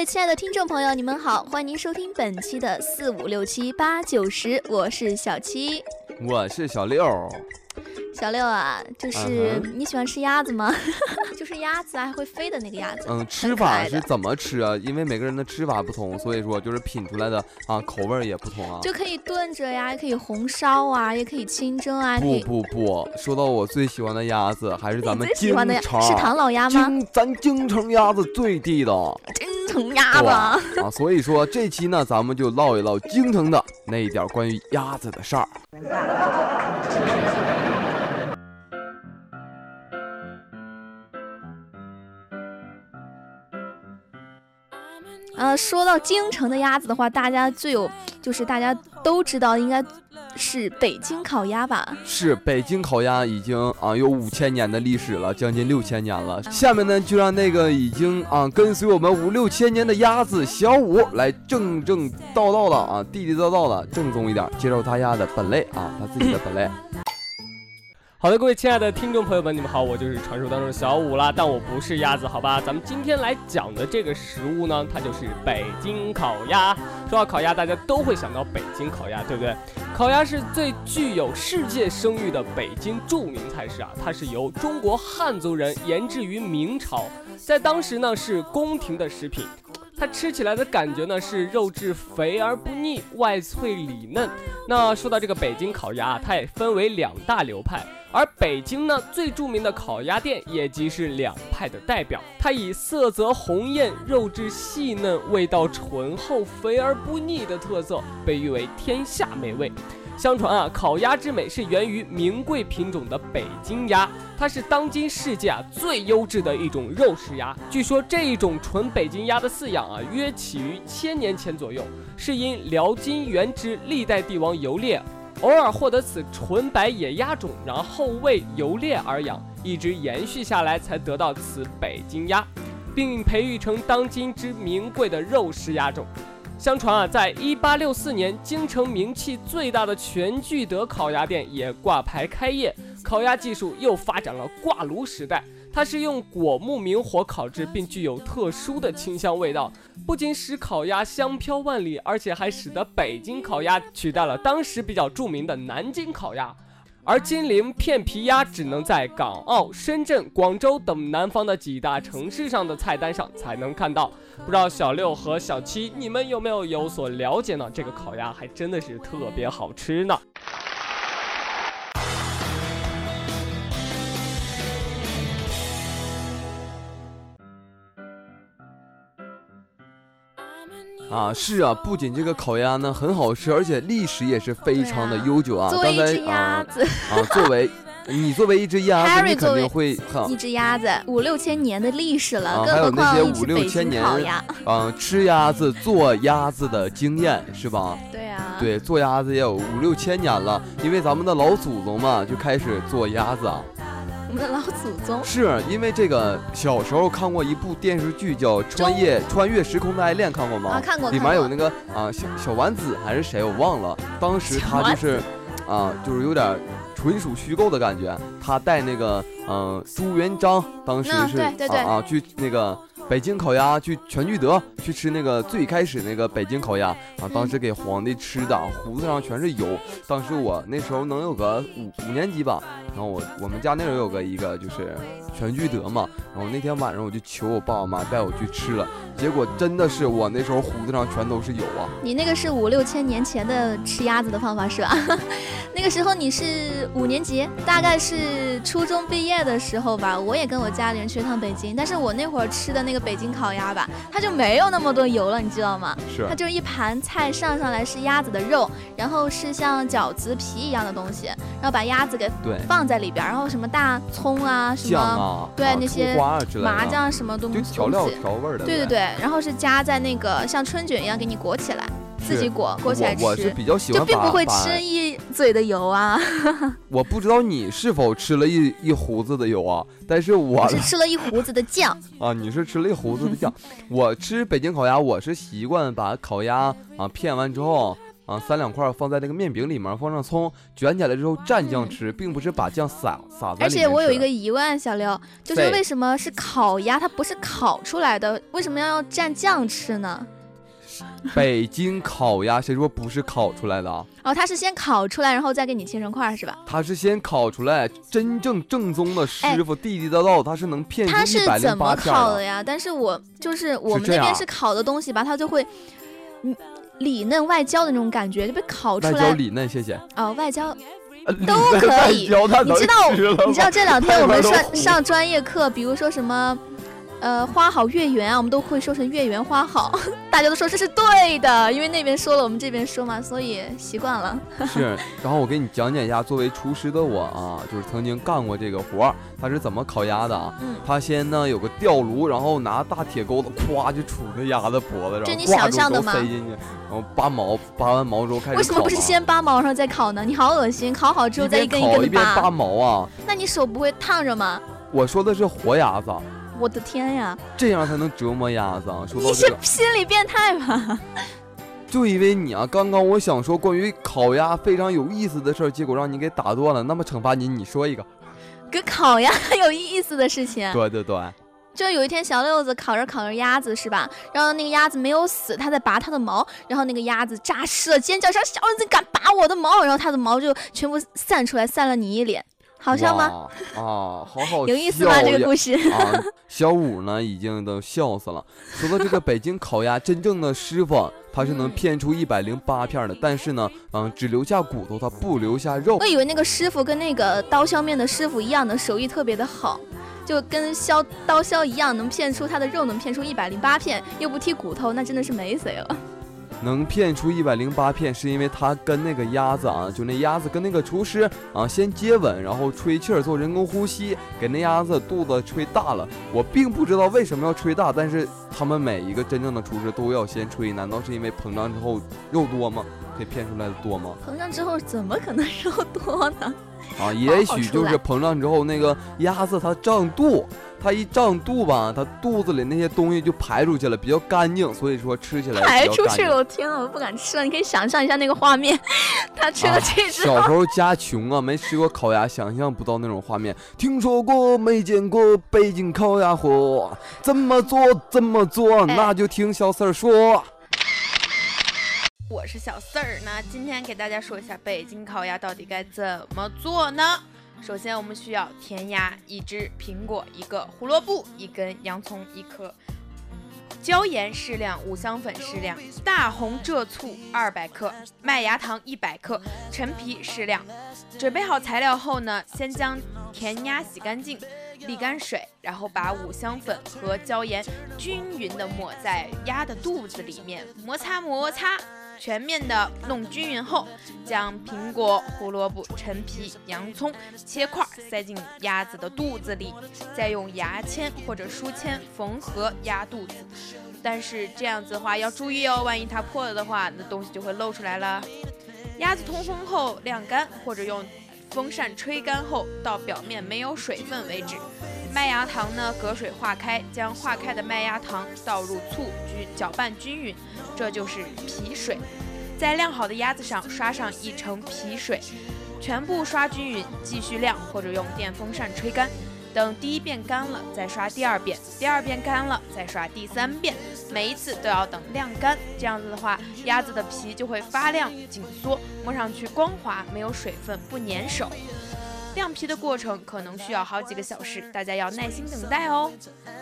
位亲爱的听众朋友，你们好，欢迎您收听本期的四五六七八九十，我是小七，我是小六。小六啊，就是你喜欢吃鸭子吗？就是鸭子还会飞的那个鸭子。嗯，吃法是怎么吃啊？因为每个人的吃法不同，所以说就是品出来的啊口味也不同啊。就可以炖着呀，也可以红烧啊，也可以清蒸啊。不不不，说到我最喜欢的鸭子，还是咱们京城是唐老鸭吗？京咱京城鸭子最地道。京城鸭子啊，所以说这期呢，咱们就唠一唠京城的那一点关于鸭子的事儿。呃，说到京城的鸭子的话，大家最有就是大家都知道，应该是北京烤鸭吧？是北京烤鸭已经啊有五千年的历史了，将近六千年了。下面呢，就让那个已经啊跟随我们五六千年的鸭子小五来正正道道的啊地地道道的正宗一点，介绍他家的本类啊，他自己的本类。好的，各位亲爱的听众朋友们，你们好，我就是传说当中的小五啦，但我不是鸭子，好吧？咱们今天来讲的这个食物呢，它就是北京烤鸭。说到烤鸭，大家都会想到北京烤鸭，对不对？烤鸭是最具有世界声誉的北京著名菜式啊，它是由中国汉族人研制于明朝，在当时呢是宫廷的食品。它吃起来的感觉呢是肉质肥而不腻，外脆里嫩。那说到这个北京烤鸭，它也分为两大流派，而北京呢最著名的烤鸭店也即是两派的代表。它以色泽红艳、肉质细嫩、味道醇厚、肥而不腻的特色，被誉为天下美味。相传啊，烤鸭之美是源于名贵品种的北京鸭，它是当今世界啊最优质的一种肉食鸭。据说这一种纯北京鸭的饲养啊，约起于千年前左右，是因辽金元之历代帝王游猎，偶尔获得此纯白野鸭种，然后为游猎而养，一直延续下来，才得到此北京鸭，并培育成当今之名贵的肉食鸭种。相传啊，在一八六四年，京城名气最大的全聚德烤鸭店也挂牌开业，烤鸭技术又发展了挂炉时代。它是用果木明火烤制，并具有特殊的清香味道，不仅使烤鸭香飘万里，而且还使得北京烤鸭取代了当时比较著名的南京烤鸭。而金陵片皮鸭只能在港澳、深圳、广州等南方的几大城市上的菜单上才能看到。不知道小六和小七，你们有没有有所了解呢？这个烤鸭还真的是特别好吃呢。啊，是啊，不仅这个烤鸭呢很好吃，而且历史也是非常的悠久啊。作为一只鸭子啊，作为你作为一只鸭子，你肯定会一只鸭子五六千年的历史了，还有那些五六千年鸭，嗯，吃鸭子做鸭子的经验是吧？对啊，对，做鸭子也有五六千年了，因为咱们的老祖宗嘛就开始做鸭子啊。我们的老祖宗是因为这个小时候看过一部电视剧叫《穿越穿越时空的爱恋》，看过吗？啊，看过。里面有那个啊小小丸子还是谁我忘了，当时他就是啊就是有点纯属虚构的感觉，他带那个嗯朱元璋当时是啊啊去那个。北京烤鸭去全聚德去吃那个最开始那个北京烤鸭啊，当时给皇帝吃的，胡子上全是油。当时我那时候能有个五五年级吧，然后我我们家那时候有个一个就是全聚德嘛，然后那天晚上我就求我爸我妈带我去吃了，结果真的是我那时候胡子上全都是油啊。你那个是五六千年前的吃鸭子的方法是吧？那个时候你是五年级，大概是初中毕业的时候吧。我也跟我家里人去趟北京，但是我那会儿吃的那个。北京烤鸭吧，它就没有那么多油了，你知道吗？是，它就是一盘菜上上来是鸭子的肉，然后是像饺子皮一样的东西，然后把鸭子给放在里边，然后什么大葱啊，什么对那些麻酱什么东西，调料调味的。对对对，然后是夹在那个像春卷一样给你裹起来。自己裹裹起来吃，我是比较喜欢，就并不会吃一嘴的油啊。我不知道你是否吃了一一胡子的油啊，但是我是吃了一胡子的酱 啊。你是吃了一胡子的酱，我吃北京烤鸭，我是习惯把烤鸭啊片完之后啊，三两块放在那个面饼里面，放上葱，卷起来之后蘸酱吃，并不是把酱撒撒在里面。而且我有一个疑问，小刘，就是为什么是烤鸭，它不是烤出来的，为什么要蘸酱吃呢？北京烤鸭，谁说不是烤出来的啊？哦，它是先烤出来，然后再给你切成块，是吧？它是先烤出来，真正正宗的师傅地地道道，他是能骗出一百零八片烤的呀？但是我就是我们那边是烤的东西吧，它就会，嗯，里嫩外焦的那种感觉，就被烤出来。外焦里嫩，谢谢。哦，外焦都可以。你知道？你知道这两天我们上 上专业课，比如说什么？呃，花好月圆啊，我们都会说成月圆花好，大家都说这是对的，因为那边说了，我们这边说嘛，所以习惯了。是，然后我给你讲解一下，作为厨师的我啊，就是曾经干过这个活儿，他是怎么烤鸭的啊？嗯，他先呢有个吊炉，然后拿大铁钩子，咵就杵着鸭子脖子上，就你想象的吗？塞进去，然后拔毛，拔完毛之后开始。为什么不是先拔毛然后再烤呢？你好恶心，烤好之后再一根一根的拔。拔毛啊？那你手不会烫着吗？我说的是活鸭子。我的天呀！这样才能折磨鸭子啊！你是心理变态吧？就因为你啊，刚刚我想说关于烤鸭非常有意思的事儿，结果让你给打断了。那么惩罚你，你说一个跟烤鸭有意思的事情。对对对，就有一天小六子烤着烤着鸭子是吧？然后那个鸭子没有死，他在拔它的毛，然后那个鸭子扎湿了，尖叫声：“小六子敢拔我的毛！”然后它的毛就全部散出来，散了你一脸。好笑吗？啊，好好有意思吗？这个故事啊，小五呢已经都笑死了。说到这个北京烤鸭，真正的师傅他是能片出一百零八片的，但是呢，嗯，只留下骨头，他不留下肉。我以为那个师傅跟那个刀削面的师傅一样的手艺特别的好，就跟削刀削一样，能片出他的肉，能片出一百零八片，又不剔骨头，那真的是没谁了。能骗出一百零八片，是因为他跟那个鸭子啊，就那鸭子跟那个厨师啊先接吻，然后吹气儿做人工呼吸，给那鸭子肚子吹大了。我并不知道为什么要吹大，但是他们每一个真正的厨师都要先吹，难道是因为膨胀之后肉多吗？可以片出来的多吗？膨胀之后怎么可能肉多呢？啊，也许就是膨胀之后那个鸭子它胀肚。它一胀肚吧，它肚子里那些东西就排出去了，比较干净，所以说吃起来排出去了，我天呐，我都不敢吃了。你可以想象一下那个画面，他吃了这只。小时候家穷啊，没吃过烤鸭，想象不到那种画面。听说过没见过北京烤鸭火，怎么做怎么做，那就听小四儿说。我是小四儿，那今天给大家说一下北京烤鸭到底该怎么做呢？首先，我们需要甜鸭一只，苹果一个，胡萝卜一根，洋葱一颗，椒盐适量，五香粉适量，大红浙醋二百克，麦芽糖一百克，陈皮适量。准备好材料后呢，先将甜鸭洗干净，沥干水，然后把五香粉和椒盐均匀的抹在鸭的肚子里面，摩擦摩擦。全面的弄均匀后，将苹果、胡萝卜、陈皮、洋葱切块塞进鸭子的肚子里，再用牙签或者书签缝合鸭肚子。但是这样子的话要注意哦，万一它破了的话，那东西就会露出来了。鸭子通风后晾干，或者用风扇吹干后，到表面没有水分为止。麦芽糖呢，隔水化开，将化开的麦芽糖倒入醋，均搅拌均匀，这就是皮水。在晾好的鸭子上刷上一层皮水，全部刷均匀，继续晾或者用电风扇吹干。等第一遍干了，再刷第二遍；第二遍干了，再刷第三遍。每一次都要等晾干，这样子的话，鸭子的皮就会发亮紧缩，摸上去光滑，没有水分，不粘手。晾皮的过程可能需要好几个小时，大家要耐心等待哦。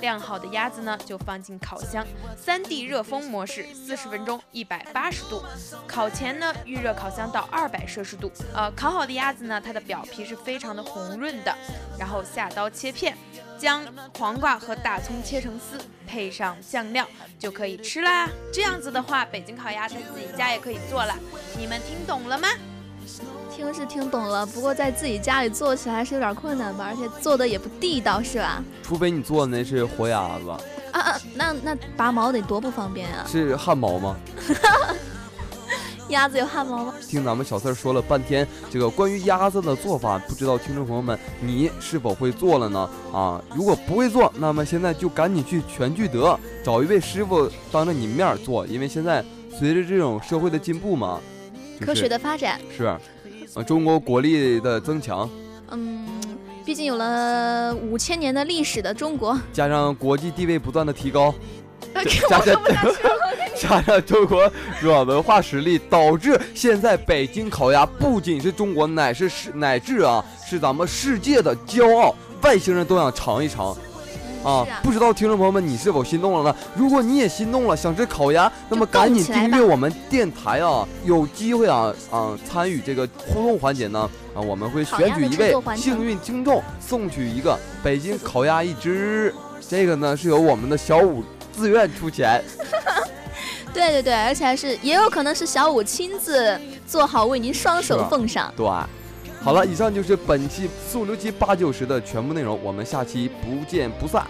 晾好的鸭子呢，就放进烤箱，三 D 热风模式，四十分钟，一百八十度。烤前呢，预热烤箱到二百摄氏度。呃，烤好的鸭子呢，它的表皮是非常的红润的。然后下刀切片，将黄瓜和大葱切成丝，配上酱料就可以吃啦。这样子的话，北京烤鸭在自己家也可以做了。你们听懂了吗？听是听懂了，不过在自己家里做起来还是有点困难吧，而且做的也不地道，是吧？除非你做的那是活鸭子啊啊，那那拔毛得多不方便啊！是汗毛吗？鸭子有汗毛吗？听咱们小四说了半天这个关于鸭子的做法，不知道听众朋友们你是否会做了呢？啊，如果不会做，那么现在就赶紧去全聚德找一位师傅当着你面做，因为现在随着这种社会的进步嘛。科学的发展是，呃，中国国力的增强。嗯，毕竟有了五千年的历史的中国，加上国际地位不断的提高，加上 加上中国软文化实力，导致现在北京烤鸭不仅是中国，乃是世乃至啊，是咱们世界的骄傲，外星人都想尝一尝。啊，不知道听众朋友们，你是否心动了呢？如果你也心动了，想吃烤鸭，那么赶紧订阅我们电台啊，有机会啊啊参与这个互动环节呢啊，我们会选取一位幸运听众，送去一个北京烤鸭一只。这个呢是由我们的小五自愿出钱。对对对，而且还是也有可能是小五亲自做好，为您双手奉上。对。好了，以上就是本期四五六七八九十的全部内容，我们下期不见不散。